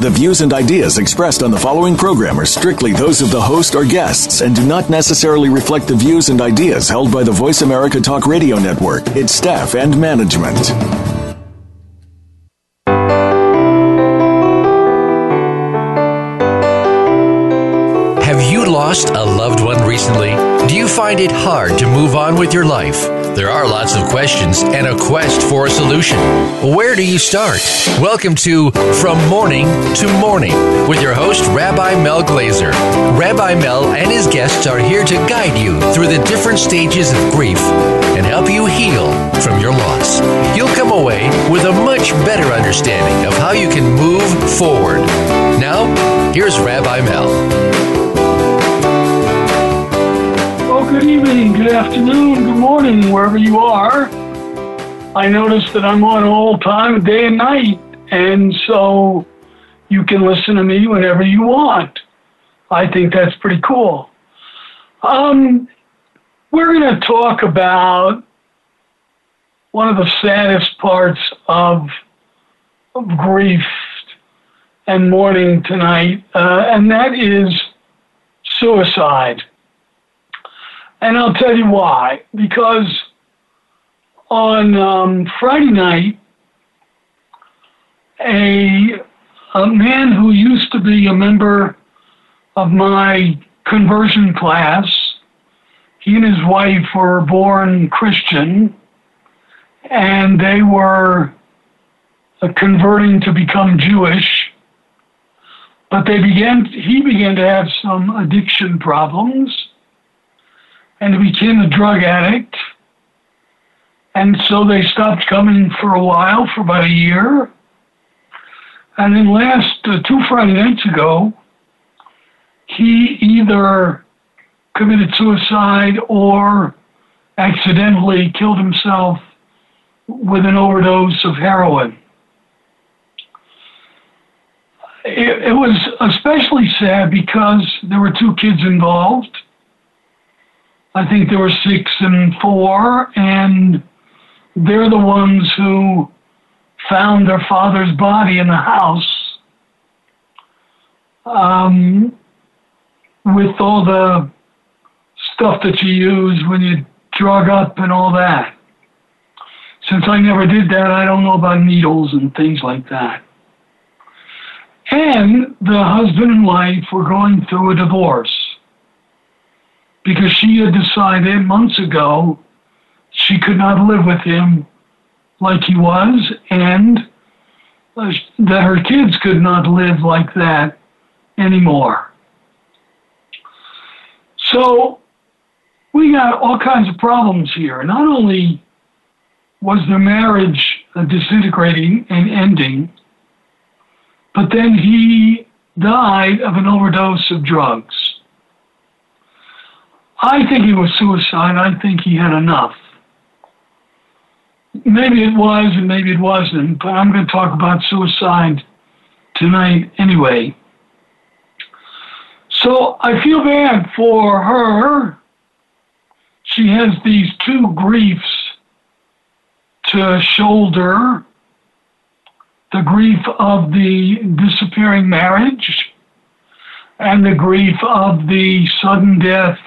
The views and ideas expressed on the following program are strictly those of the host or guests and do not necessarily reflect the views and ideas held by the Voice America Talk Radio Network, its staff, and management. Have you lost a loved one recently? Do you find it hard to move on with your life? There are lots of questions and a quest for a solution. Where do you start? Welcome to From Morning to Morning with your host, Rabbi Mel Glazer. Rabbi Mel and his guests are here to guide you through the different stages of grief and help you heal from your loss. You'll come away with a much better understanding of how you can move forward. Now, here's Rabbi Mel. Good evening, good afternoon, good morning, wherever you are. I notice that I'm on all time, day and night, and so you can listen to me whenever you want. I think that's pretty cool. Um, we're going to talk about one of the saddest parts of, of grief and mourning tonight, uh, and that is suicide. And I'll tell you why. Because on um, Friday night, a, a man who used to be a member of my conversion class, he and his wife were born Christian, and they were uh, converting to become Jewish. But they began, he began to have some addiction problems and he became a drug addict. And so they stopped coming for a while, for about a year. And then last uh, two Friday nights ago, he either committed suicide or accidentally killed himself with an overdose of heroin. It, it was especially sad because there were two kids involved I think there were six and four, and they're the ones who found their father's body in the house um, with all the stuff that you use when you drug up and all that. Since I never did that, I don't know about needles and things like that. And the husband and wife were going through a divorce because she had decided months ago she could not live with him like he was and that her kids could not live like that anymore. So we got all kinds of problems here. Not only was the marriage disintegrating and ending, but then he died of an overdose of drugs. I think it was suicide. I think he had enough. Maybe it was and maybe it wasn't, but I'm going to talk about suicide tonight anyway. So I feel bad for her. She has these two griefs to shoulder the grief of the disappearing marriage and the grief of the sudden death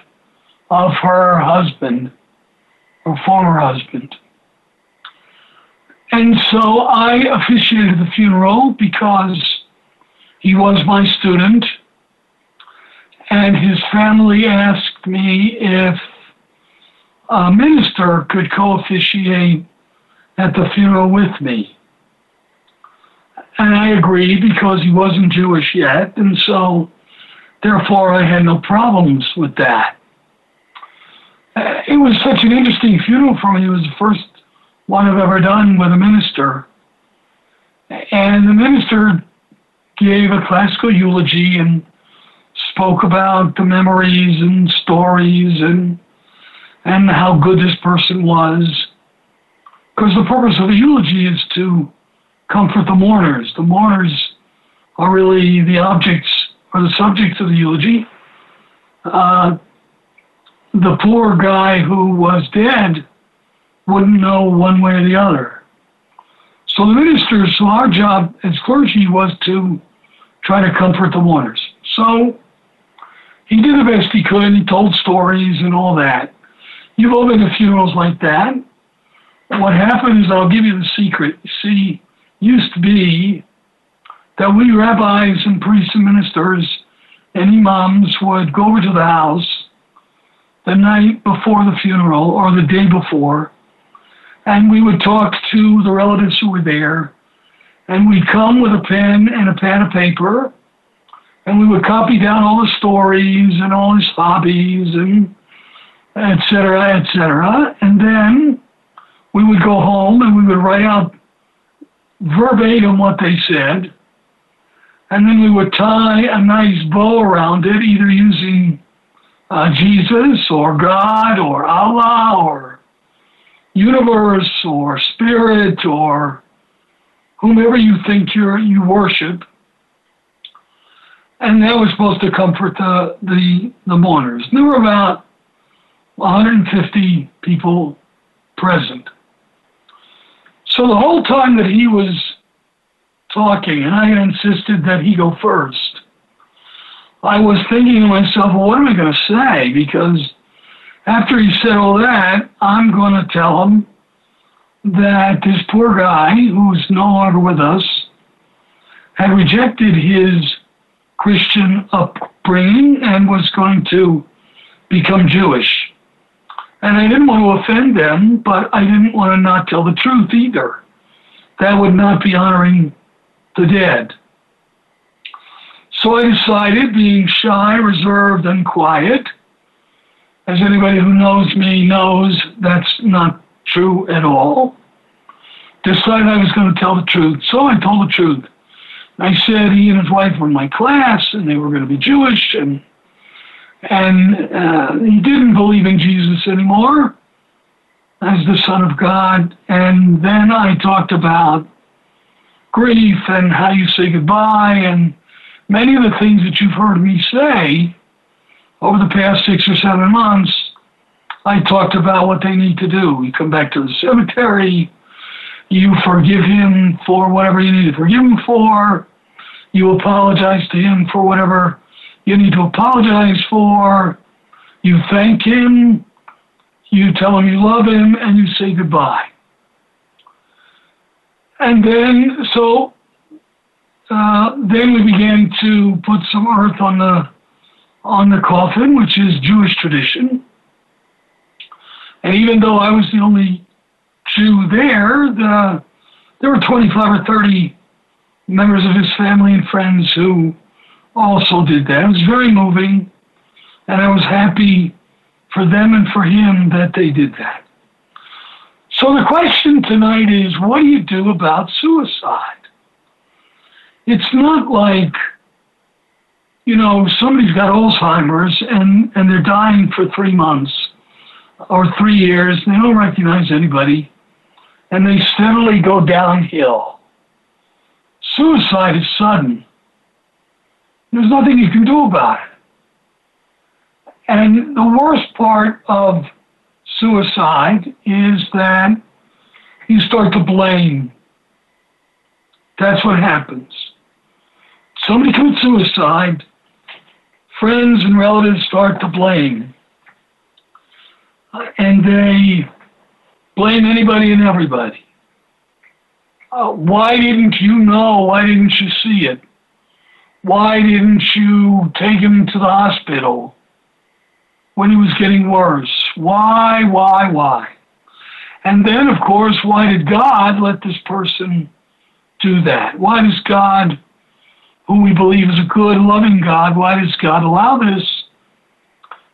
of her husband, her former husband. And so I officiated the funeral because he was my student, and his family asked me if a minister could co officiate at the funeral with me. And I agreed because he wasn't Jewish yet, and so therefore I had no problems with that it was such an interesting funeral for me. It was the first one I've ever done with a minister. And the minister gave a classical eulogy and spoke about the memories and stories and and how good this person was. because the purpose of the eulogy is to comfort the mourners. The mourners are really the objects or the subjects of the eulogy. Uh, the poor guy who was dead wouldn't know one way or the other. So the ministers, so our job as clergy was to try to comfort the mourners. So he did the best he could. He told stories and all that. You've all been to funerals like that. What happened is, I'll give you the secret. See, used to be that we rabbis and priests and ministers and imams would go over to the house the night before the funeral or the day before, and we would talk to the relatives who were there, and we'd come with a pen and a pad of paper, and we would copy down all the stories and all his hobbies and et cetera, et cetera, and then we would go home and we would write out verbatim what they said, and then we would tie a nice bow around it, either using uh, Jesus or God or Allah or universe or spirit or whomever you think you you worship. And that was supposed to comfort the, the, the mourners. There were about 150 people present. So the whole time that he was talking, and I insisted that he go first, I was thinking to myself, well, what am I going to say? Because after he said all that, I'm going to tell him that this poor guy, who's no longer with us, had rejected his Christian upbringing and was going to become Jewish. And I didn't want to offend them, but I didn't want to not tell the truth either. That would not be honoring the dead. So I decided, being shy, reserved, and quiet, as anybody who knows me knows that's not true at all, decided I was going to tell the truth. So I told the truth. I said he and his wife were in my class and they were going to be Jewish and and uh, he didn't believe in Jesus anymore as the Son of God. And then I talked about grief and how you say goodbye and many of the things that you've heard me say over the past six or seven months. I talked about what they need to do. You come back to the cemetery, you forgive him for whatever you need to forgive him for, you apologize to him for whatever you need to apologize for, you thank him, you tell him you love him, and you say goodbye. And then, so, uh, then we began to put some earth on the on the coffin, which is Jewish tradition. And even though I was the only Jew there, the, there were 25 or 30 members of his family and friends who also did that. It was very moving, and I was happy for them and for him that they did that. So the question tonight is what do you do about suicide? It's not like, you know, somebody's got Alzheimer's and, and they're dying for three months or three years, they don't recognize anybody, and they steadily go downhill. Suicide is sudden. There's nothing you can do about it. And the worst part of suicide is that you start to blame. That's what happens. Somebody commits suicide, friends and relatives start to blame. And they blame anybody and everybody. Uh, why didn't you know? Why didn't you see it? Why didn't you take him to the hospital when he was getting worse? Why, why, why? And then, of course, why did God let this person do that? Why does God, who we believe is a good, loving God, why does God allow this?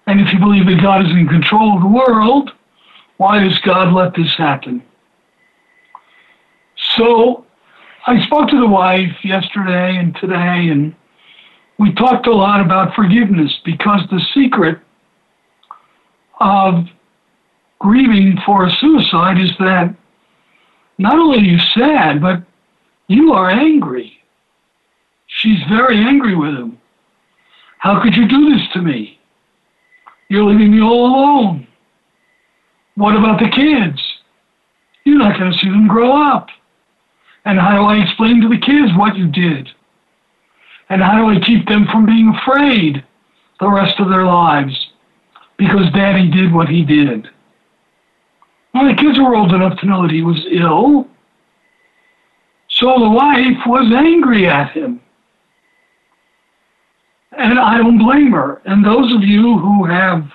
And if you believe that God is in control of the world, why does God let this happen? So I spoke to the wife yesterday and today, and we talked a lot about forgiveness because the secret of grieving for a suicide is that not only are you sad, but you are angry. She's very angry with him. How could you do this to me? You're leaving me all alone. What about the kids? You're not going to see them grow up. And how do I explain to the kids what you did? And how do I keep them from being afraid the rest of their lives because daddy did what he did? Well, the kids were old enough to know that he was ill. So the wife was angry at him. And I don't blame her. And those of you who have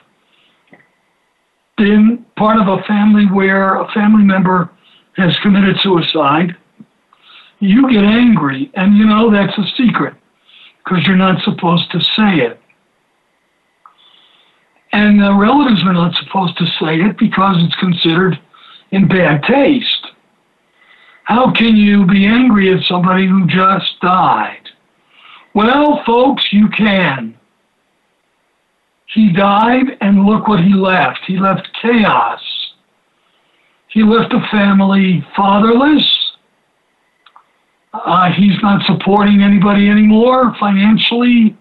been part of a family where a family member has committed suicide, you get angry. And you know that's a secret because you're not supposed to say it. And the relatives are not supposed to say it because it's considered in bad taste. How can you be angry at somebody who just died? Well, folks, you can. He died, and look what he left. He left chaos. He left a family fatherless. Uh, he's not supporting anybody anymore, financially,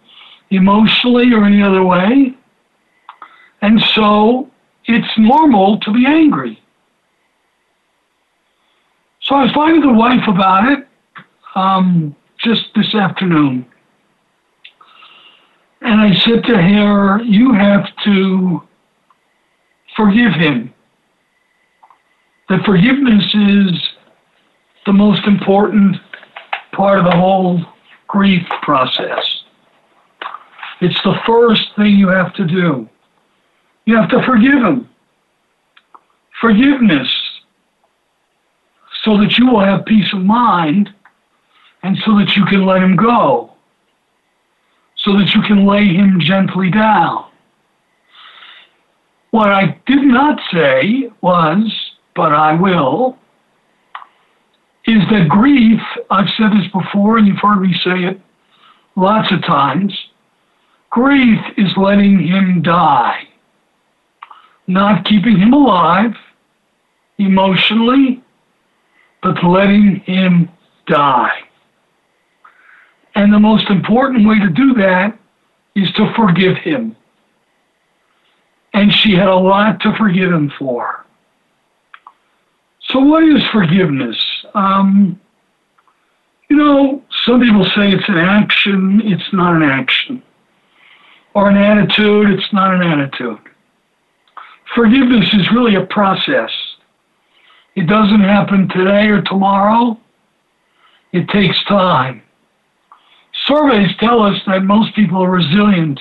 emotionally, or any other way. And so it's normal to be angry. So I was talking to the wife about it um, just this afternoon. And I said to her, You have to forgive him. That forgiveness is the most important part of the whole grief process. It's the first thing you have to do. You have to forgive him. Forgiveness so that you will have peace of mind and so that you can let him go, so that you can lay him gently down. What I did not say was, but I will, is that grief, I've said this before and you've heard me say it lots of times, grief is letting him die, not keeping him alive emotionally, but letting him die. And the most important way to do that is to forgive him. And she had a lot to forgive him for. So, what is forgiveness? Um, you know, some people say it's an action, it's not an action. Or an attitude, it's not an attitude. Forgiveness is really a process. It doesn't happen today or tomorrow. It takes time. Surveys tell us that most people are resilient.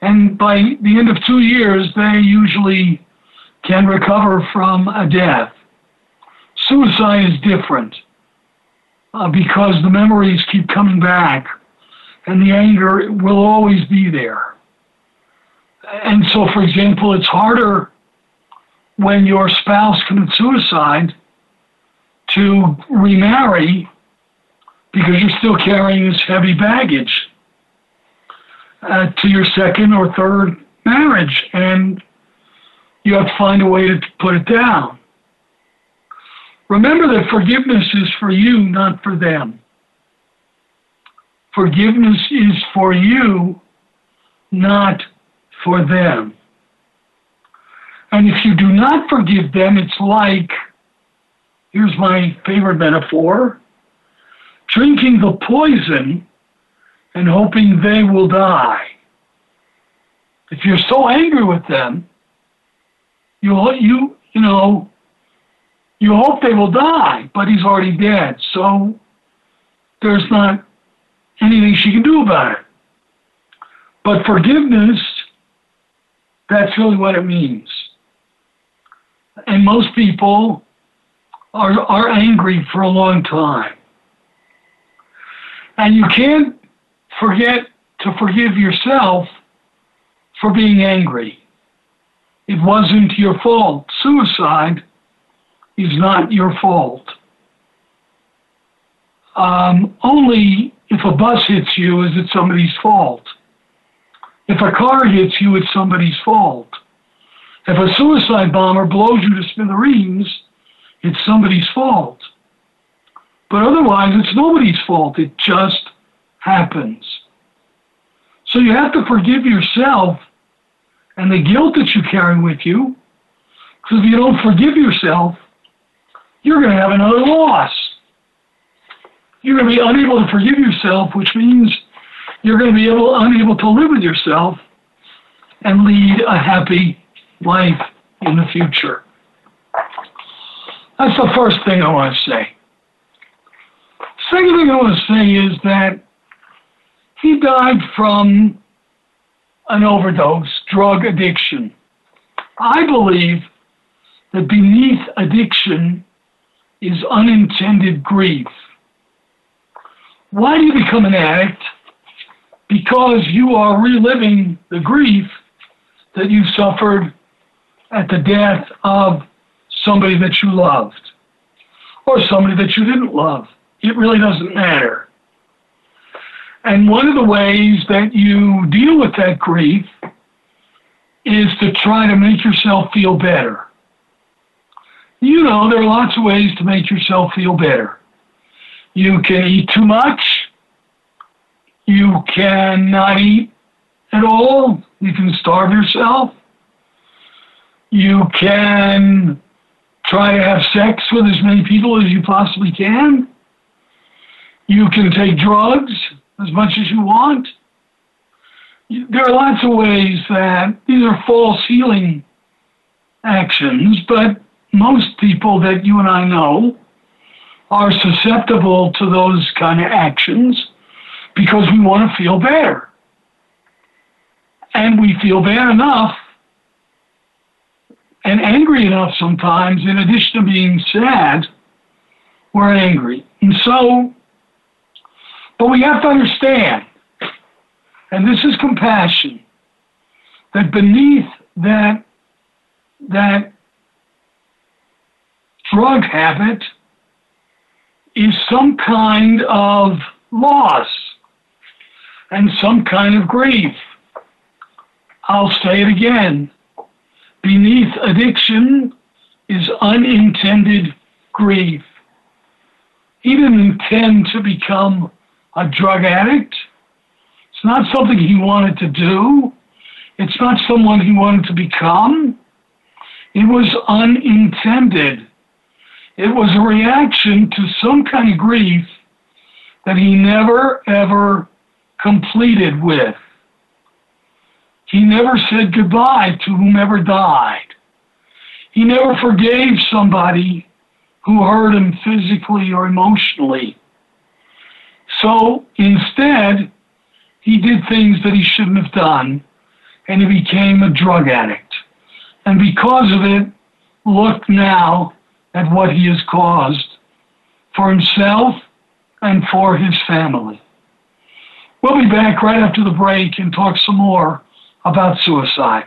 And by the end of two years, they usually can recover from a death. Suicide is different uh, because the memories keep coming back and the anger will always be there. And so, for example, it's harder when your spouse commits suicide to remarry because you're still carrying this heavy baggage uh, to your second or third marriage, and you have to find a way to put it down. Remember that forgiveness is for you, not for them. Forgiveness is for you, not for them. And if you do not forgive them, it's like here's my favorite metaphor drinking the poison and hoping they will die. If you're so angry with them, you you you know you hope they will die, but he's already dead. So there's not anything she can do about it. But forgiveness, that's really what it means and most people are, are angry for a long time. And you can't forget to forgive yourself for being angry. It wasn't your fault. Suicide is not your fault. Um, only if a bus hits you is it somebody's fault. If a car hits you, it's somebody's fault. If a suicide bomber blows you to smithereens, it's somebody's fault. But otherwise, it's nobody's fault. It just happens. So you have to forgive yourself and the guilt that you carry with you. Because if you don't forgive yourself, you're going to have another loss. You're going to be unable to forgive yourself, which means you're going to be able, unable to live with yourself and lead a happy life in the future. That's the first thing I want to say. Second thing I want to say is that he died from an overdose, drug addiction. I believe that beneath addiction is unintended grief. Why do you become an addict? Because you are reliving the grief that you suffered at the death of somebody that you loved or somebody that you didn't love. It really doesn't matter. And one of the ways that you deal with that grief is to try to make yourself feel better. You know, there are lots of ways to make yourself feel better. You can eat too much. You can not eat at all. You can starve yourself. You can try to have sex with as many people as you possibly can. You can take drugs as much as you want. There are lots of ways that these are false healing actions, but most people that you and I know are susceptible to those kind of actions because we want to feel better. And we feel bad enough and angry enough sometimes, in addition to being sad, we're angry. And so, but we have to understand, and this is compassion, that beneath that, that drug habit is some kind of loss and some kind of grief. I'll say it again. Beneath addiction is unintended grief. He didn't intend to become a drug addict. It's not something he wanted to do. It's not someone he wanted to become. It was unintended. It was a reaction to some kind of grief that he never ever completed with. He never said goodbye to whomever died. He never forgave somebody who hurt him physically or emotionally. So instead, he did things that he shouldn't have done, and he became a drug addict. And because of it, look now at what he has caused for himself and for his family. We'll be back right after the break and talk some more about suicide.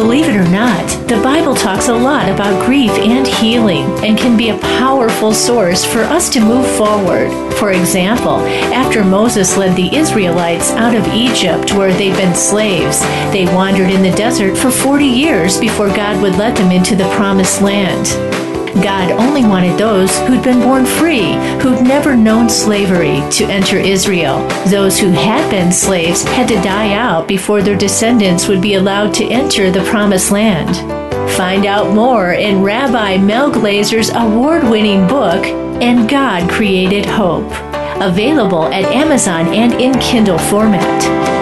Believe it or not, the Bible talks a lot about grief and healing and can be a powerful source for us to move forward. For example, after Moses led the Israelites out of Egypt where they'd been slaves, they wandered in the desert for 40 years before God would let them into the promised land. God only wanted those who'd been born free, who'd never known slavery, to enter Israel. Those who had been slaves had to die out before their descendants would be allowed to enter the promised land. Find out more in Rabbi Mel Glazer's award winning book, And God Created Hope. Available at Amazon and in Kindle format.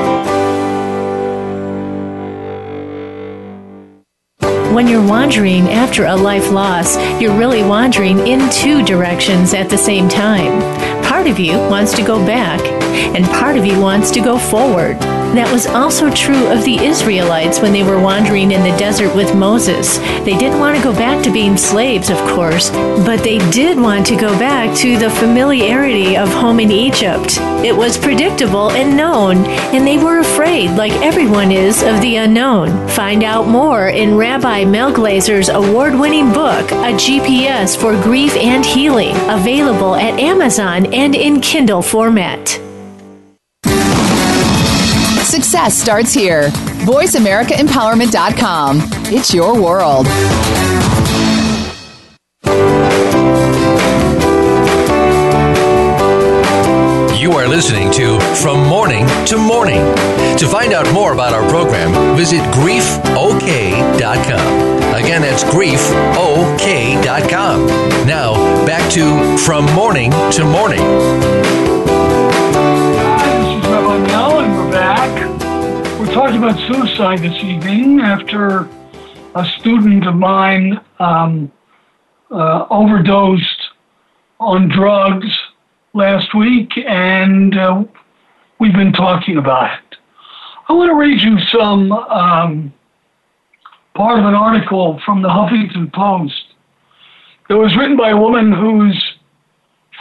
When you're wandering after a life loss, you're really wandering in two directions at the same time. Part of you wants to go back and part of you wants to go forward. That was also true of the Israelites when they were wandering in the desert with Moses. They didn't want to go back to being slaves, of course, but they did want to go back to the familiarity of home in Egypt. It was predictable and known, and they were afraid, like everyone is, of the unknown. Find out more in Rabbi Mel Glazer's award winning book, A GPS for Grief and Healing, available at Amazon and in Kindle format. Success starts here. VoiceAmericaEmpowerment.com. It's your world. You are listening to From Morning to Morning. To find out more about our program, visit griefok.com. Again, that's griefok.com. Now, back to From Morning to Morning. Talking about suicide this evening after a student of mine um, uh, overdosed on drugs last week, and uh, we've been talking about it. I want to read you some um, part of an article from the Huffington Post. It was written by a woman who's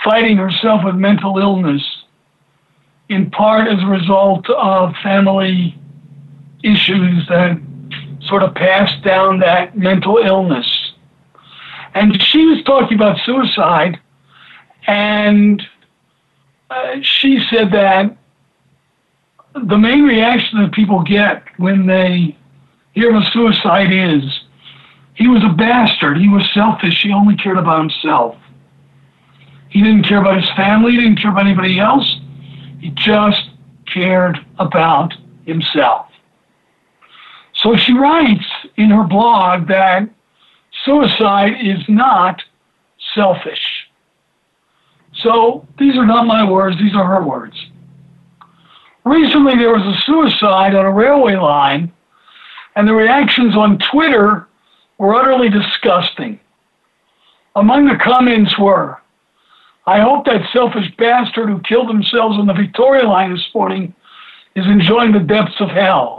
fighting herself with mental illness, in part as a result of family issues that sort of passed down that mental illness. And she was talking about suicide, and uh, she said that the main reaction that people get when they hear of suicide is he was a bastard, he was selfish, he only cared about himself. He didn't care about his family, he didn't care about anybody else, he just cared about himself. So she writes in her blog that suicide is not selfish. So these are not my words, these are her words. Recently, there was a suicide on a railway line, and the reactions on Twitter were utterly disgusting. Among the comments were, I hope that selfish bastard who killed themselves on the Victoria line this morning is enjoying the depths of hell.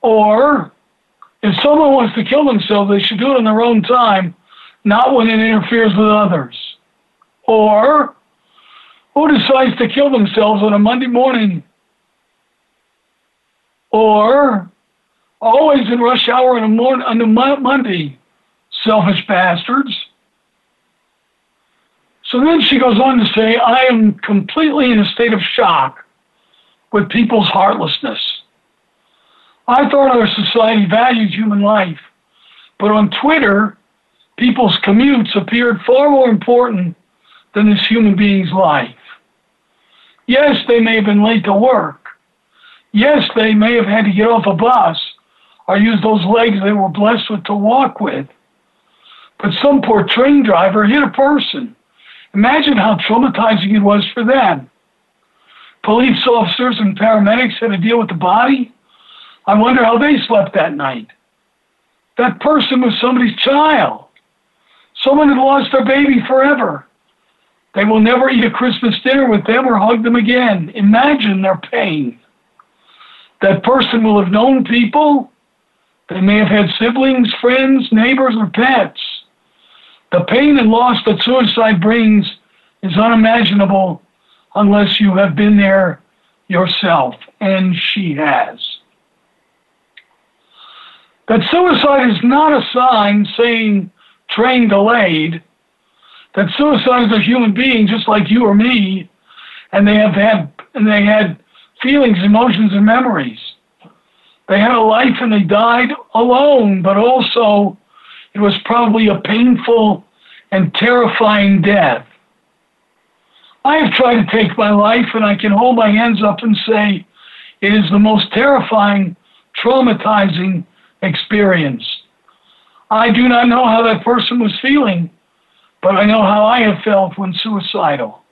Or if someone wants to kill themselves, they should do it in their own time, not when it interferes with others. Or who decides to kill themselves on a Monday morning? Or always in rush hour on a, morning, on a Monday, selfish bastards. So then she goes on to say, I am completely in a state of shock with people's heartlessness. I thought our society valued human life, but on Twitter, people's commutes appeared far more important than this human being's life. Yes, they may have been late to work. Yes, they may have had to get off a bus or use those legs they were blessed with to walk with. But some poor train driver hit a person. Imagine how traumatizing it was for them. Police officers and paramedics had to deal with the body I wonder how they slept that night. That person was somebody's child. Someone had lost their baby forever. They will never eat a Christmas dinner with them or hug them again. Imagine their pain. That person will have known people. They may have had siblings, friends, neighbors, or pets. The pain and loss that suicide brings is unimaginable unless you have been there yourself, and she has. That suicide is not a sign saying train delayed. That suicide is a human being just like you or me, and they have had and they had feelings, emotions, and memories. They had a life and they died alone, but also it was probably a painful and terrifying death. I have tried to take my life, and I can hold my hands up and say it is the most terrifying, traumatizing, experience. I do not know how that person was feeling, but I know how I have felt when suicidal.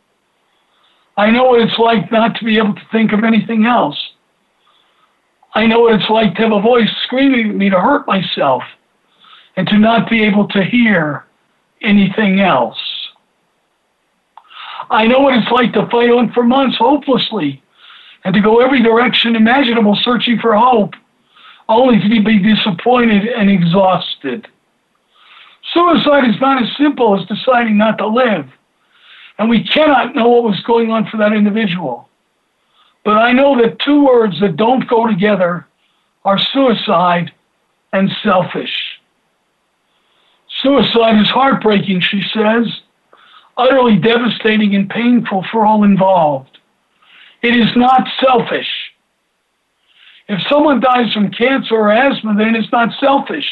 I know what it's like not to be able to think of anything else. I know what it's like to have a voice screaming at me to hurt myself and to not be able to hear anything else. I know what it's like to fight on for months hopelessly and to go every direction imaginable searching for hope, only to be disappointed and exhausted. Suicide is not as simple as deciding not to live, and we cannot know what was going on for that individual. But I know that two words that don't go together are suicide and selfish. Suicide is heartbreaking, she says, utterly devastating and painful for all involved. It is not selfish. If someone dies from cancer or asthma, then it's not selfish.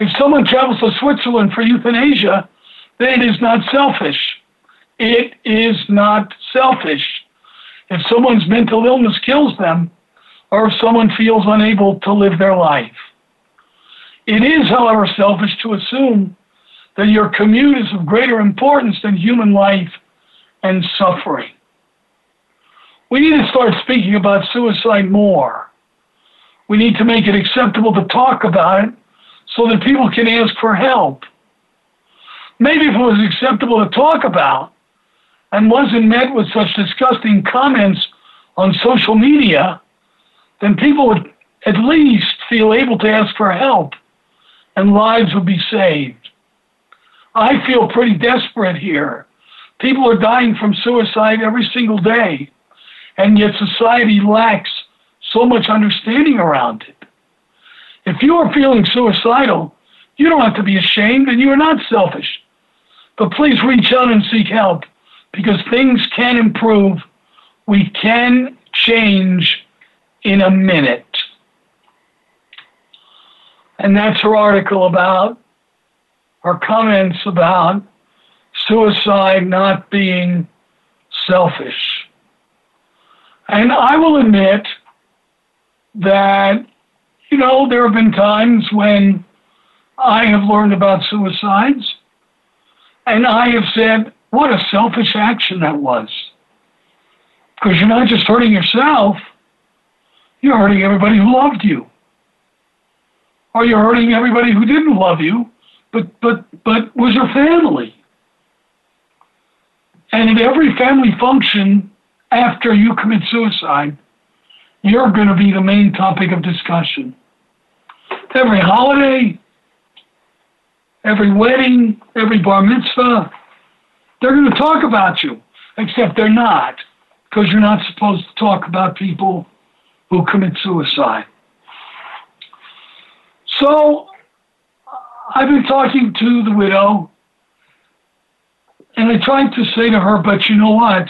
If someone travels to Switzerland for euthanasia, then it is not selfish. It is not selfish. If someone's mental illness kills them, or if someone feels unable to live their life. It is, however, selfish to assume that your commute is of greater importance than human life and suffering. We need to start speaking about suicide more. We need to make it acceptable to talk about it so that people can ask for help. Maybe if it was acceptable to talk about and wasn't met with such disgusting comments on social media, then people would at least feel able to ask for help and lives would be saved. I feel pretty desperate here. People are dying from suicide every single day, and yet society lacks so much understanding around it. If you are feeling suicidal, you don't have to be ashamed and you are not selfish. But please reach out and seek help because things can improve. We can change in a minute. And that's her article about her comments about suicide not being selfish. And I will admit that, you know, there have been times when I have learned about suicides and I have said, what a selfish action that was. Because you're not just hurting yourself, you're hurting everybody who loved you. Or you're hurting everybody who didn't love you, but but but was your family. And at every family function after you commit suicide, you're going to be the main topic of discussion. Every holiday, every wedding, every bar mitzvah, they're going to talk about you, except they're not, because you're not supposed to talk about people who commit suicide. So I've been talking to the widow, and I tried to say to her, but you know what?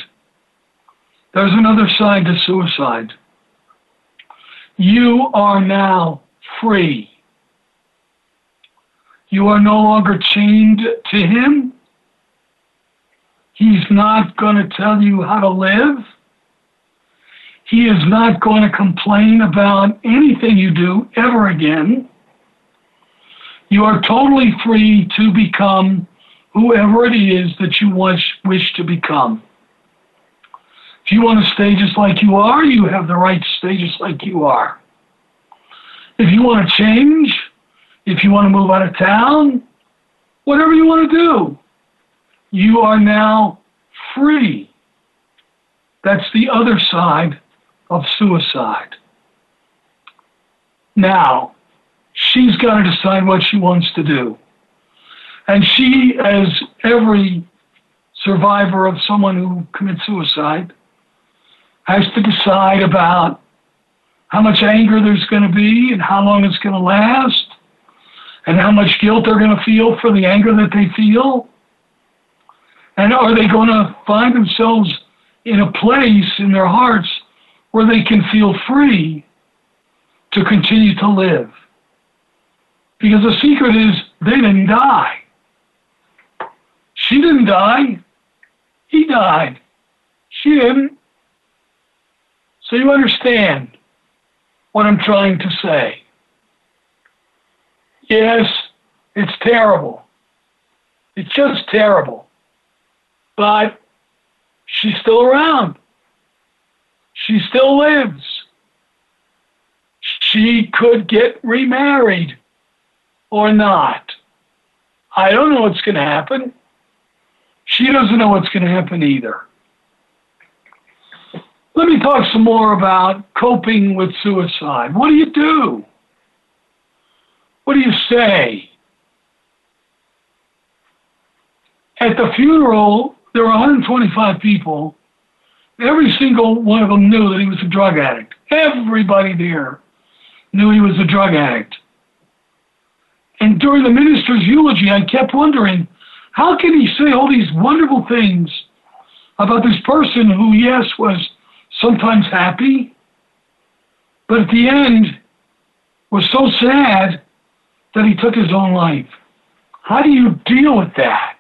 There's another side to suicide. You are now free. You are no longer chained to him. He's not going to tell you how to live. He is not going to complain about anything you do ever again. You are totally free to become whoever it is that you wish, wish to become. If you want to stay just like you are, you have the right to stay just like you are. If you want to change, if you want to move out of town, whatever you want to do, you are now free. That's the other side of suicide. Now, she's got to decide what she wants to do. And she, as every survivor of someone who commits suicide, has to decide about how much anger there's going to be and how long it's going to last and how much guilt they're going to feel for the anger that they feel. And are they going to find themselves in a place in their hearts where they can feel free to continue to live. Because the secret is they didn't die. She didn't die. He died. She didn't. So you understand what I'm trying to say. Yes, it's terrible. It's just terrible. But she's still around. She still lives. She could get remarried or not. I don't know what's going to happen. She doesn't know what's going to happen either. Let me talk some more about coping with suicide. What do you do? What do you say? At the funeral, there were 125 people. Every single one of them knew that he was a drug addict. Everybody there knew he was a drug addict. And during the minister's eulogy, I kept wondering, how can he say all these wonderful things about this person who, yes, was sometimes happy, but at the end was so sad that he took his own life? How do you deal with that?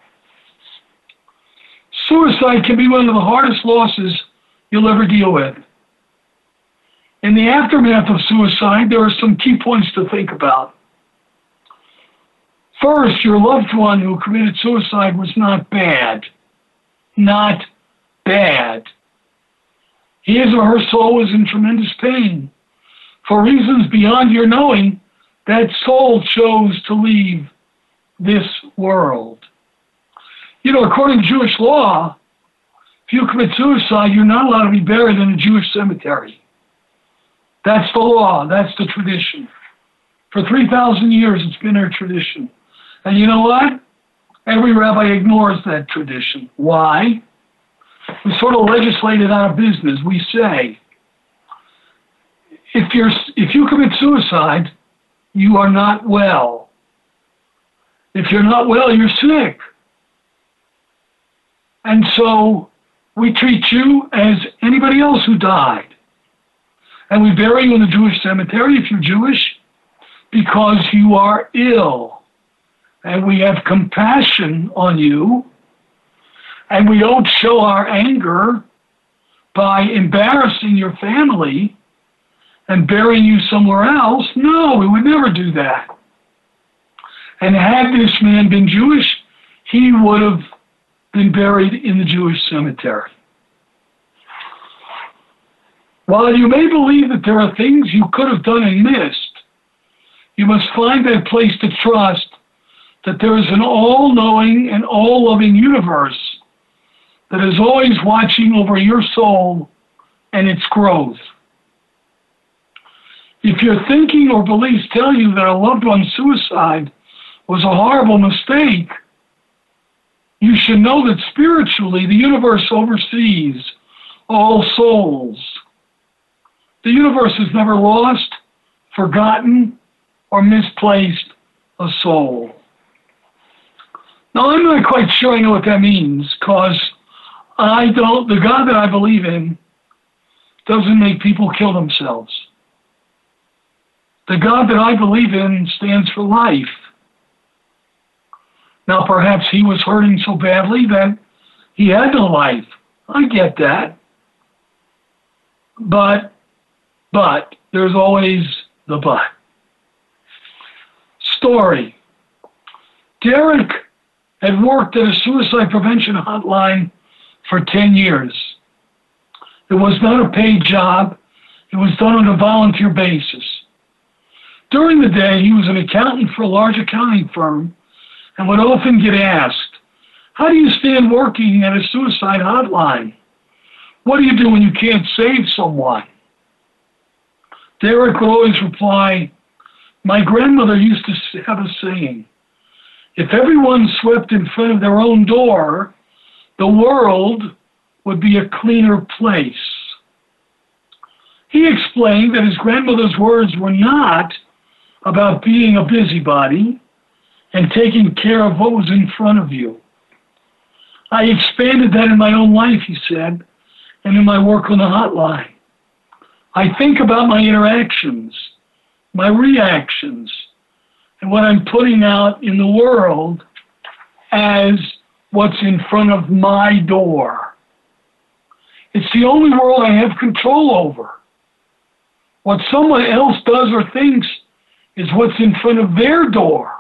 Suicide can be one of the hardest losses you'll ever deal with. In the aftermath of suicide, there are some key points to think about. First, your loved one who committed suicide was not bad. Not bad. His or her soul was in tremendous pain. For reasons beyond your knowing, that soul chose to leave this world. You know, according to Jewish law, if you commit suicide, you're not allowed to be buried in a Jewish cemetery. That's the law, that's the tradition. For 3,000 years, it's been our tradition. And you know what? Every rabbi ignores that tradition. Why? We sort of legislate it out of business. We say, if you're if you commit suicide, you are not well. If you're not well, you're sick. And so we treat you as anybody else who died. And we bury you in the Jewish cemetery if you're Jewish because you are ill and we have compassion on you, and we don't show our anger by embarrassing your family and burying you somewhere else. No, we would never do that. And had this man been Jewish, he would have been buried in the Jewish cemetery. While you may believe that there are things you could have done and missed, you must find that place to trust that there is an all knowing and all loving universe that is always watching over your soul and its growth. If your thinking or beliefs tell you that a loved one's suicide was a horrible mistake, you should know that spiritually the universe oversees all souls. The universe has never lost, forgotten, or misplaced a soul. Now, I'm not quite sure I know what that means because I don't, the God that I believe in doesn't make people kill themselves. The God that I believe in stands for life. Now, perhaps he was hurting so badly that he had no life. I get that. But, but, there's always the but. Story. Derek had worked at a suicide prevention hotline for 10 years. It was not a paid job. It was done on a volunteer basis. During the day, he was an accountant for a large accounting firm and would often get asked, How do you stand working at a suicide hotline? What do you do when you can't save someone? Derek would always reply, My grandmother used to have a saying if everyone swept in front of their own door, the world would be a cleaner place. He explained that his grandmother's words were not about being a busybody and taking care of what was in front of you. I expanded that in my own life, he said, and in my work on the hotline. I think about my interactions, my reactions, and what I'm putting out in the world as what's in front of my door. It's the only world I have control over. What someone else does or thinks is what's in front of their door.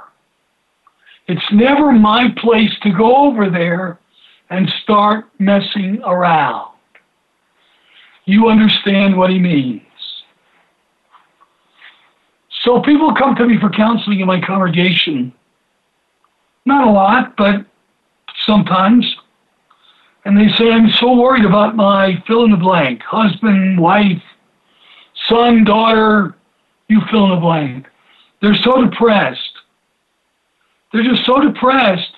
It's never my place to go over there and start messing around. You understand what he means. So people come to me for counseling in my congregation. Not a lot, but sometimes. and they say, I'm so worried about my fill in the blank husband, wife, son, daughter, you fill in the blank. They're so depressed. They're just so depressed,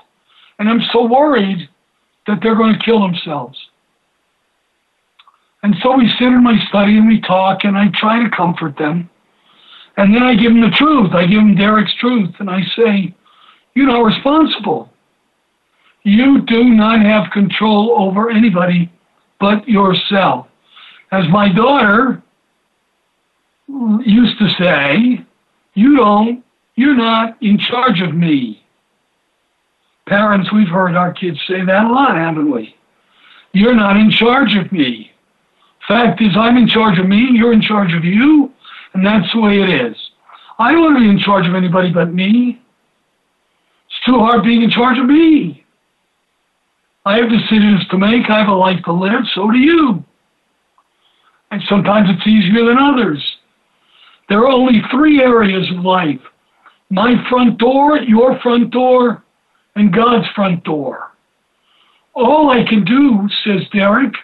and I'm so worried that they're going to kill themselves. And so we sit in my study and we talk, and I try to comfort them. And then I give them the truth. I give them Derek's truth, and I say, You're not responsible. You do not have control over anybody but yourself. As my daughter used to say, You don't, you're not in charge of me. Parents, we've heard our kids say that a lot, haven't we? You're not in charge of me. Fact is, I'm in charge of me, you're in charge of you, and that's the way it is. I don't want to be in charge of anybody but me. It's too hard being in charge of me. I have decisions to make, I have a life to live, so do you. And sometimes it's easier than others. There are only three areas of life my front door, your front door, and God's front door. All I can do, says Derek,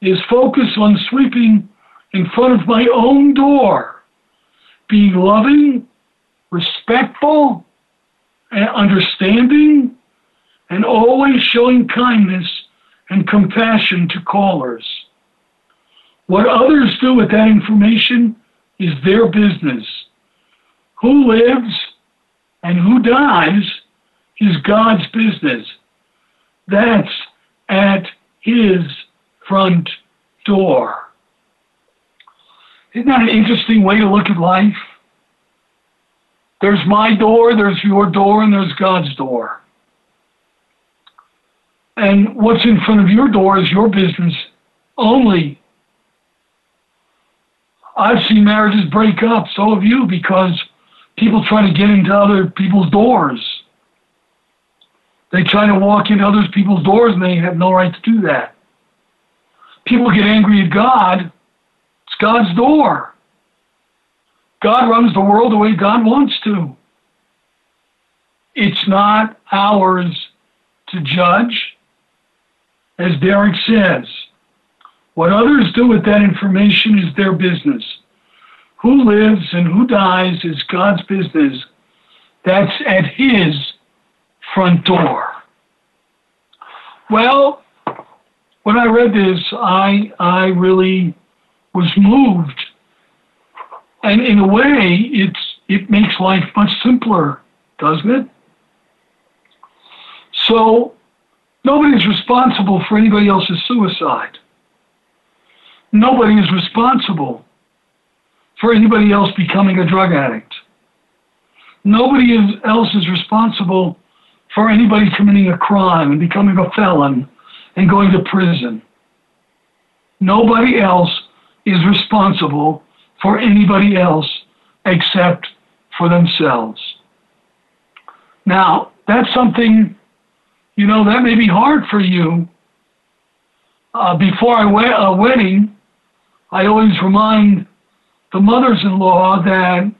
is focus on sweeping in front of my own door, being loving, respectful, and understanding, and always showing kindness and compassion to callers. What others do with that information is their business. Who lives and who dies is God's business. That's at His front door. Isn't that an interesting way to look at life? There's my door, there's your door, and there's God's door. And what's in front of your door is your business only. I've seen marriages break up, so have you, because people try to get into other people's doors. They try to walk into other people's doors and they have no right to do that people get angry at God, it's God's door. God runs the world the way God wants to. It's not ours to judge. As Derek says, what others do with that information is their business. Who lives and who dies is God's business. That's at His front door. Well, when I read this, I I really was moved, and in a way, it's it makes life much simpler, doesn't it? So nobody's responsible for anybody else's suicide. Nobody is responsible for anybody else becoming a drug addict. Nobody else is responsible for anybody committing a crime and becoming a felon and going to prison. Nobody else is responsible for anybody else except for themselves. Now, that's something, you know, that may be hard for you. Uh, before a wedding, I always remind the mothers in law that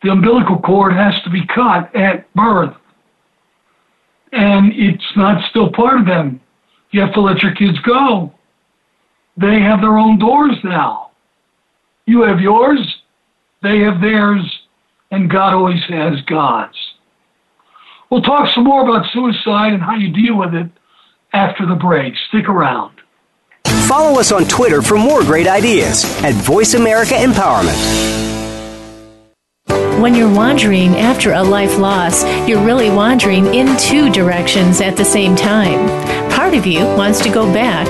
the umbilical cord has to be cut at birth. And it's not still part of them. You have to let your kids go. They have their own doors now. You have yours, they have theirs, and God always has God's. We'll talk some more about suicide and how you deal with it after the break. Stick around. Follow us on Twitter for more great ideas at Voice America Empowerment. When you're wandering after a life loss, you're really wandering in two directions at the same time part of you wants to go back,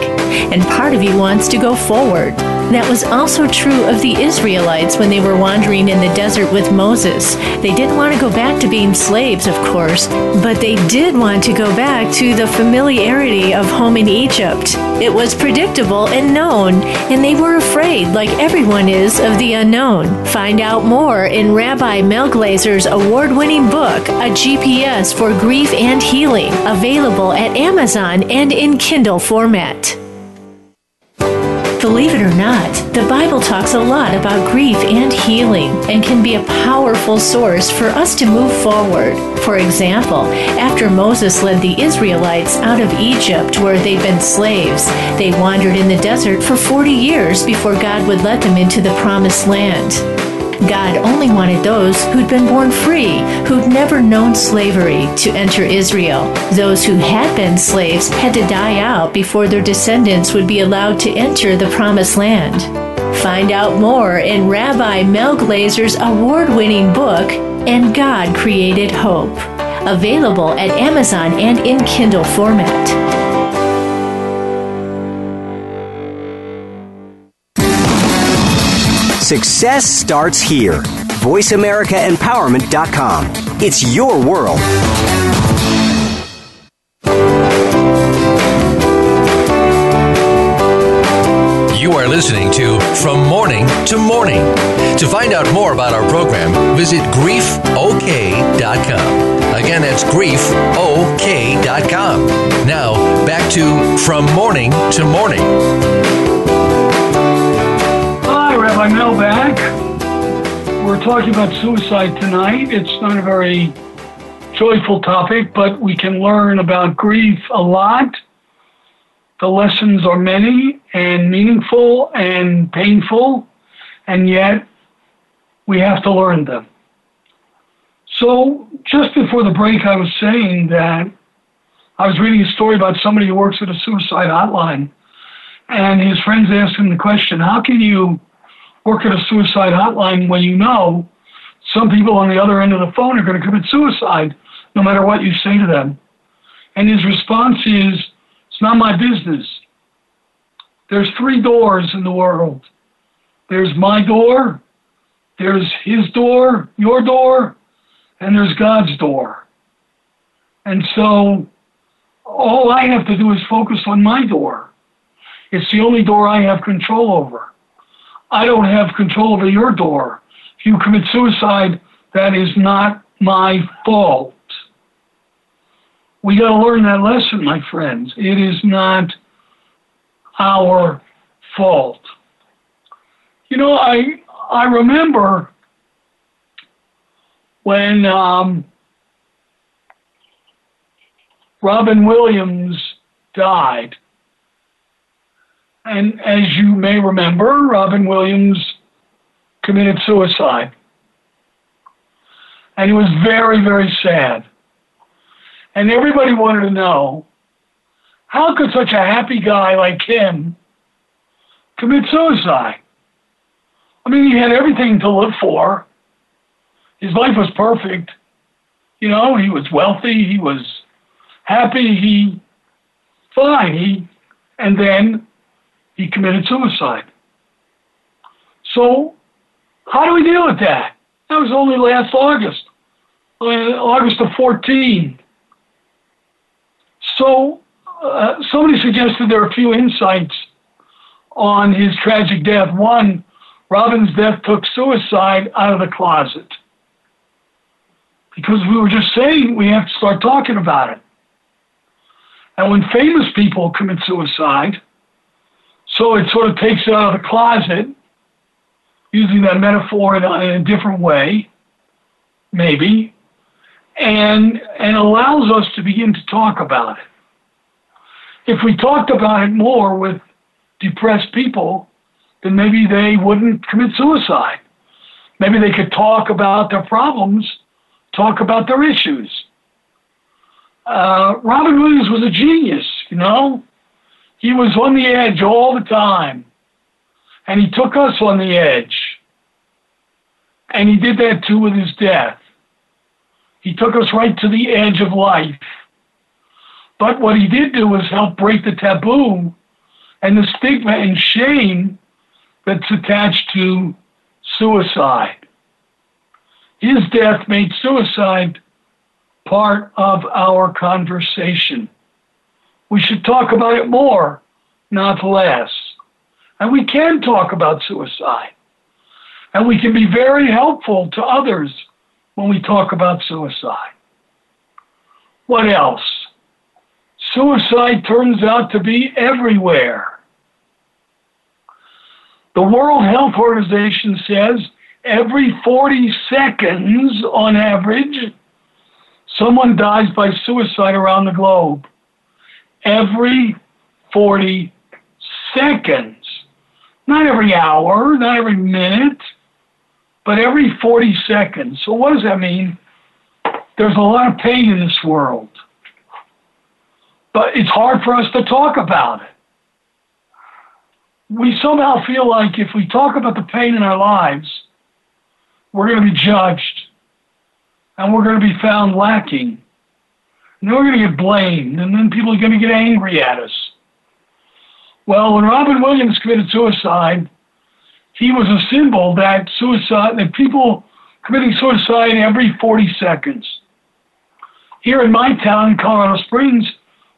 and part of you wants to go forward. That was also true of the Israelites when they were wandering in the desert with Moses. They didn't want to go back to being slaves, of course, but they did want to go back to the familiarity of home in Egypt. It was predictable and known, and they were afraid, like everyone is, of the unknown. Find out more in Rabbi Mel Glazer's award winning book, A GPS for Grief and Healing, available at Amazon and in Kindle format. Believe it or not, the Bible talks a lot about grief and healing and can be a powerful source for us to move forward. For example, after Moses led the Israelites out of Egypt where they'd been slaves, they wandered in the desert for 40 years before God would let them into the promised land. God only wanted those who'd been born free, who'd never known slavery, to enter Israel. Those who had been slaves had to die out before their descendants would be allowed to enter the promised land. Find out more in Rabbi Mel Glazer's award winning book, And God Created Hope. Available at Amazon and in Kindle format. Success starts here. VoiceAmericaEmpowerment.com. It's your world. You are listening to From Morning to Morning. To find out more about our program, visit griefok.com. Again, that's griefok.com. Now, back to From Morning to Morning. Rabbi Mel back. We're talking about suicide tonight. It's not a very joyful topic, but we can learn about grief a lot. The lessons are many and meaningful and painful, and yet we have to learn them. So, just before the break, I was saying that I was reading a story about somebody who works at a suicide hotline, and his friends asked him the question How can you work at a suicide hotline when you know some people on the other end of the phone are going to commit suicide no matter what you say to them. And his response is, It's not my business. There's three doors in the world there's my door, there's his door, your door, and there's God's door. And so all I have to do is focus on my door. It's the only door I have control over. I don't have control over your door. If you commit suicide, that is not my fault. We got to learn that lesson, my friends. It is not our fault. You know, I I remember when um, Robin Williams died. And as you may remember, Robin Williams committed suicide. And he was very, very sad. And everybody wanted to know how could such a happy guy like him commit suicide? I mean, he had everything to live for. His life was perfect. You know, he was wealthy, he was happy, he fine. He and then he committed suicide. So, how do we deal with that? That was only last August, uh, August of 14. So, uh, somebody suggested there are a few insights on his tragic death. One, Robin's death took suicide out of the closet. Because we were just saying we have to start talking about it. And when famous people commit suicide, so it sort of takes it out of the closet, using that metaphor in a, in a different way, maybe, and and allows us to begin to talk about it. If we talked about it more with depressed people, then maybe they wouldn't commit suicide. Maybe they could talk about their problems, talk about their issues. Uh, Robin Williams was a genius, you know. He was on the edge all the time. And he took us on the edge. And he did that too with his death. He took us right to the edge of life. But what he did do was help break the taboo and the stigma and shame that's attached to suicide. His death made suicide part of our conversation. We should talk about it more, not less. And we can talk about suicide. And we can be very helpful to others when we talk about suicide. What else? Suicide turns out to be everywhere. The World Health Organization says every 40 seconds on average, someone dies by suicide around the globe. Every 40 seconds. Not every hour, not every minute, but every 40 seconds. So, what does that mean? There's a lot of pain in this world. But it's hard for us to talk about it. We somehow feel like if we talk about the pain in our lives, we're going to be judged and we're going to be found lacking. And then we're going to get blamed, and then people are going to get angry at us. Well, when Robin Williams committed suicide, he was a symbol that suicide that people committing suicide every 40 seconds. Here in my town, Colorado Springs,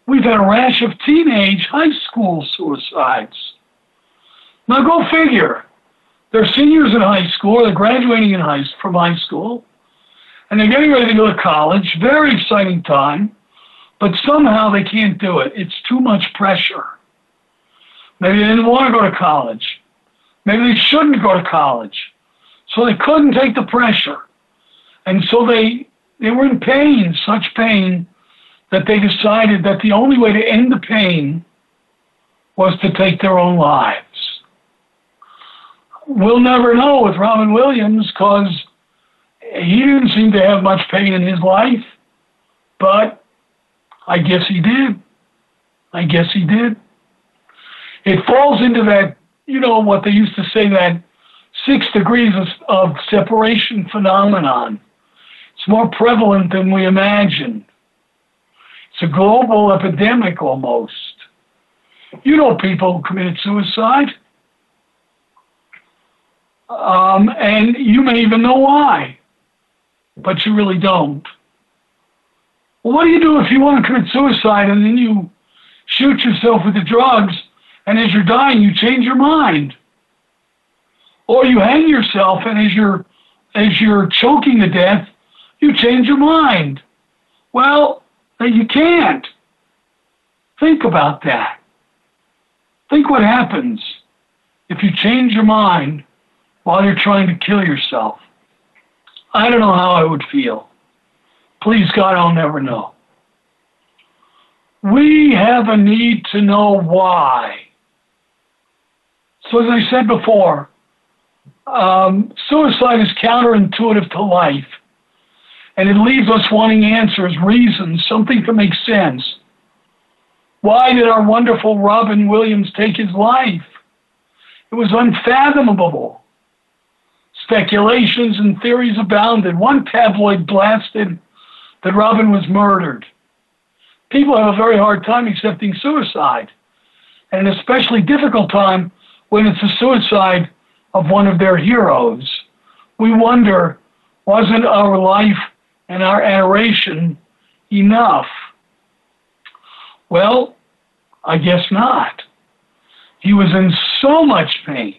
we've had a rash of teenage high school suicides. Now go figure. They're seniors in high school, they're graduating in high, from high school, and they're getting ready to go to college. Very exciting time, but somehow they can't do it. It's too much pressure. Maybe they didn't want to go to college. Maybe they shouldn't go to college. So they couldn't take the pressure. And so they, they were in pain, such pain, that they decided that the only way to end the pain was to take their own lives. We'll never know with Robin Williams because he didn't seem to have much pain in his life, but I guess he did. I guess he did. It falls into that you know what they used to say that six degrees of, of separation phenomenon. It's more prevalent than we imagined. It's a global epidemic almost. You know people who committed suicide. Um, and you may even know why, but you really don't. Well, what do you do if you want to commit suicide and then you shoot yourself with the drugs and as you're dying, you change your mind. Or you hang yourself, and as you're as you're choking to death, you change your mind. Well, uh, you can't. Think about that. Think what happens if you change your mind while you're trying to kill yourself. I don't know how I would feel. Please, God, I'll never know. We have a need to know why. So, as I said before, um, suicide is counterintuitive to life, and it leaves us wanting answers, reasons, something to make sense. Why did our wonderful Robin Williams take his life? It was unfathomable. Speculations and theories abounded. One tabloid blasted that Robin was murdered. People have a very hard time accepting suicide, and an especially difficult time when it's the suicide of one of their heroes, we wonder wasn't our life and our adoration enough? Well, I guess not. He was in so much pain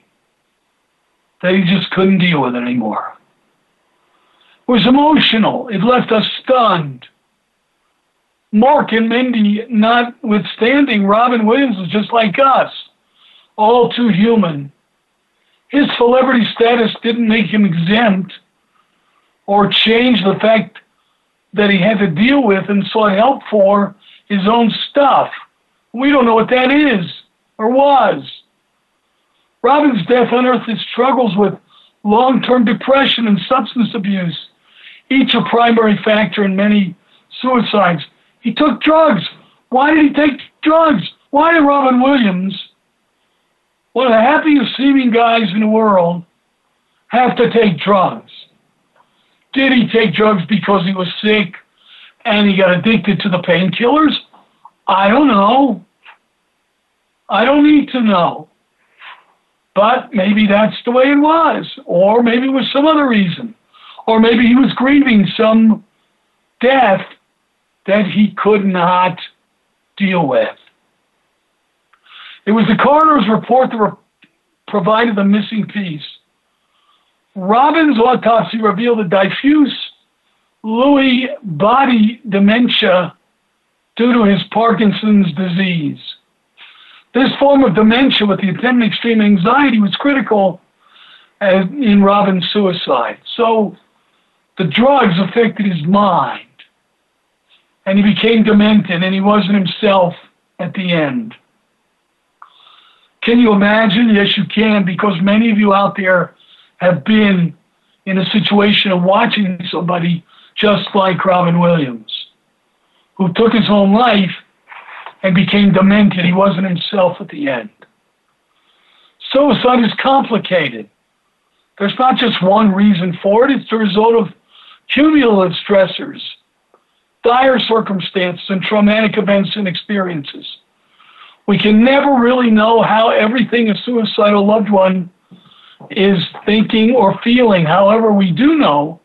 that he just couldn't deal with it anymore. It was emotional. It left us stunned. Mork and Mindy, notwithstanding, Robin Williams was just like us all too human. His celebrity status didn't make him exempt or change the fact that he had to deal with and sought help for his own stuff. We don't know what that is or was. Robin's death unearthed his struggles with long term depression and substance abuse, each a primary factor in many suicides. He took drugs. Why did he take drugs? Why did Robin Williams one of the happiest seeming guys in the world have to take drugs. Did he take drugs because he was sick and he got addicted to the painkillers? I don't know. I don't need to know. But maybe that's the way it was. Or maybe it was some other reason. Or maybe he was grieving some death that he could not deal with. It was the coroner's report that re- provided the missing piece. Robin's autopsy revealed a diffuse Lewy body dementia due to his Parkinson's disease. This form of dementia with the attendant extreme anxiety was critical in Robin's suicide. So the drugs affected his mind, and he became demented, and he wasn't himself at the end. Can you imagine? Yes, you can, because many of you out there have been in a situation of watching somebody just like Robin Williams, who took his own life and became demented. He wasn't himself at the end. Suicide is complicated. There's not just one reason for it, it's the result of cumulative stressors, dire circumstances, and traumatic events and experiences. We can never really know how everything a suicidal loved one is thinking or feeling. However, we do know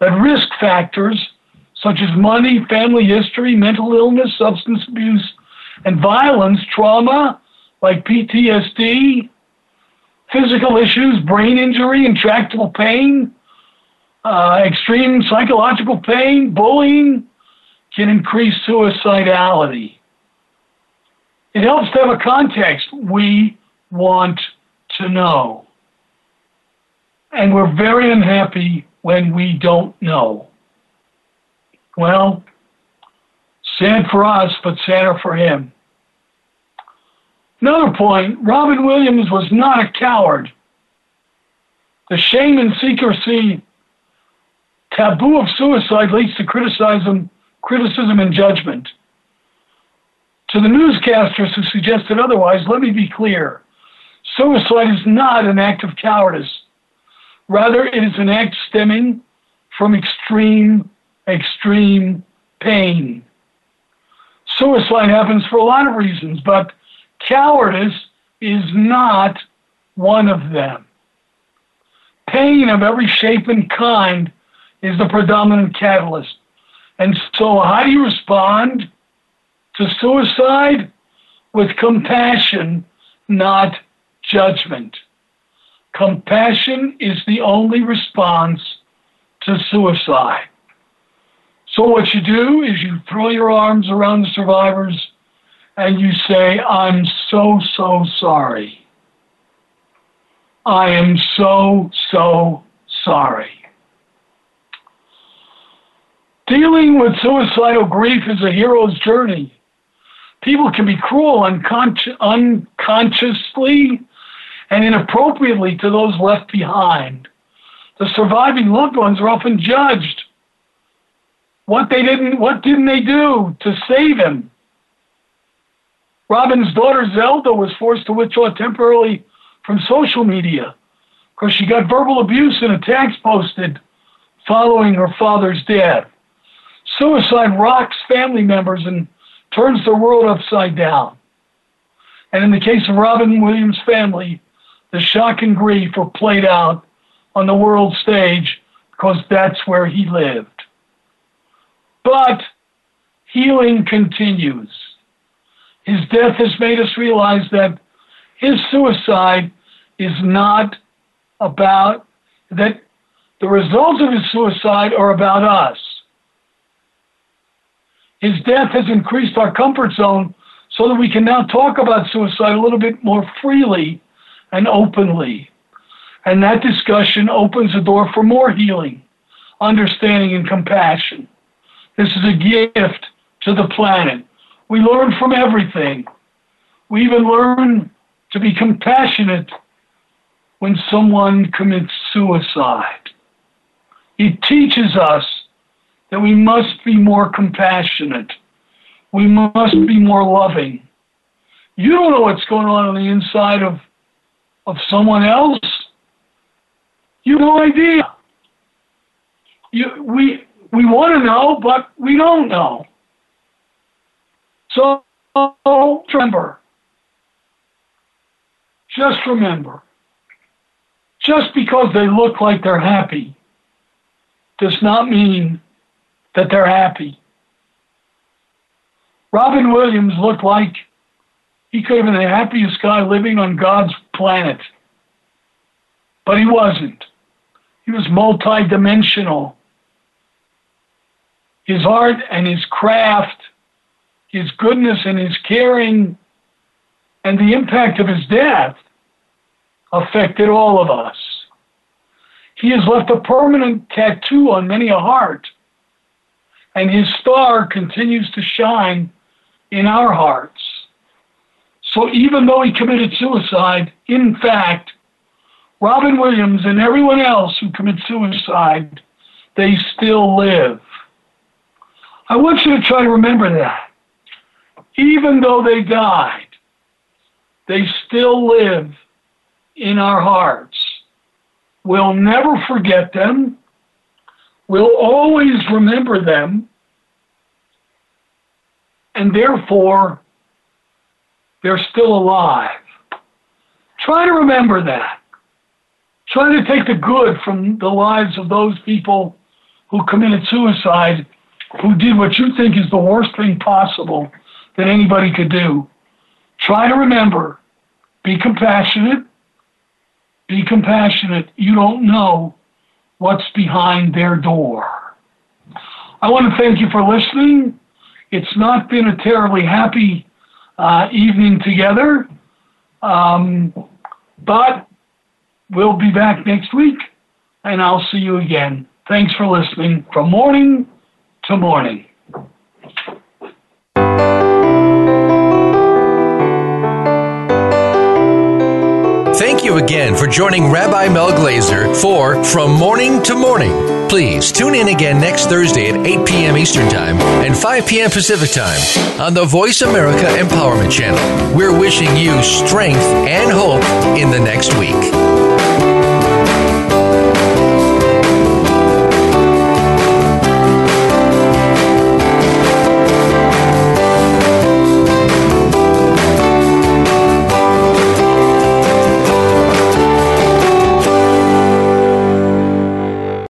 that risk factors such as money, family history, mental illness, substance abuse, and violence, trauma like PTSD, physical issues, brain injury, intractable pain, uh, extreme psychological pain, bullying can increase suicidality. It helps to have a context we want to know. And we're very unhappy when we don't know. Well, sad for us, but sadder for him. Another point Robin Williams was not a coward. The shame and secrecy taboo of suicide leads to criticism, criticism and judgment. To the newscasters who suggested otherwise, let me be clear. Suicide is not an act of cowardice. Rather, it is an act stemming from extreme, extreme pain. Suicide happens for a lot of reasons, but cowardice is not one of them. Pain of every shape and kind is the predominant catalyst. And so, how do you respond to suicide with compassion, not judgment. Compassion is the only response to suicide. So, what you do is you throw your arms around the survivors and you say, I'm so, so sorry. I am so, so sorry. Dealing with suicidal grief is a hero's journey people can be cruel unconsci- unconsciously and inappropriately to those left behind. The surviving loved ones are often judged. What they didn't what didn't they do to save him? Robin's daughter Zelda was forced to withdraw temporarily from social media because she got verbal abuse and attacks posted following her father's death. Suicide rocks family members and turns the world upside down. And in the case of Robin Williams' family, the shock and grief were played out on the world stage because that's where he lived. But healing continues. His death has made us realize that his suicide is not about that the results of his suicide are about us. His death has increased our comfort zone so that we can now talk about suicide a little bit more freely and openly. And that discussion opens the door for more healing, understanding, and compassion. This is a gift to the planet. We learn from everything. We even learn to be compassionate when someone commits suicide. It teaches us that we must be more compassionate. We must be more loving. You don't know what's going on on the inside of, of someone else. You have no idea. You, we, we want to know, but we don't know. So remember, just remember, just because they look like they're happy does not mean that they're happy. Robin Williams looked like he could have been the happiest guy living on God's planet. But he wasn't. He was multidimensional. His art and his craft, his goodness and his caring And the impact of his death affected all of us. He has left a permanent tattoo on many a heart, and his star continues to shine in our hearts. So even though he committed suicide, in fact, Robin Williams and everyone else who commits suicide, they still live. I want you to try to remember that. Even though they died, they still live in our hearts. We'll never forget them. We'll always remember them. And therefore, they're still alive. Try to remember that. Try to take the good from the lives of those people who committed suicide, who did what you think is the worst thing possible that anybody could do. Try to remember, be compassionate, be compassionate. You don't know what's behind their door. I want to thank you for listening. It's not been a terribly happy uh, evening together, um, but we'll be back next week and I'll see you again. Thanks for listening from morning to morning. Thank you again for joining Rabbi Mel Glazer for From Morning to Morning. Please tune in again next Thursday at 8 p.m. Eastern Time and 5 p.m. Pacific Time on the Voice America Empowerment Channel. We're wishing you strength and hope in the next week.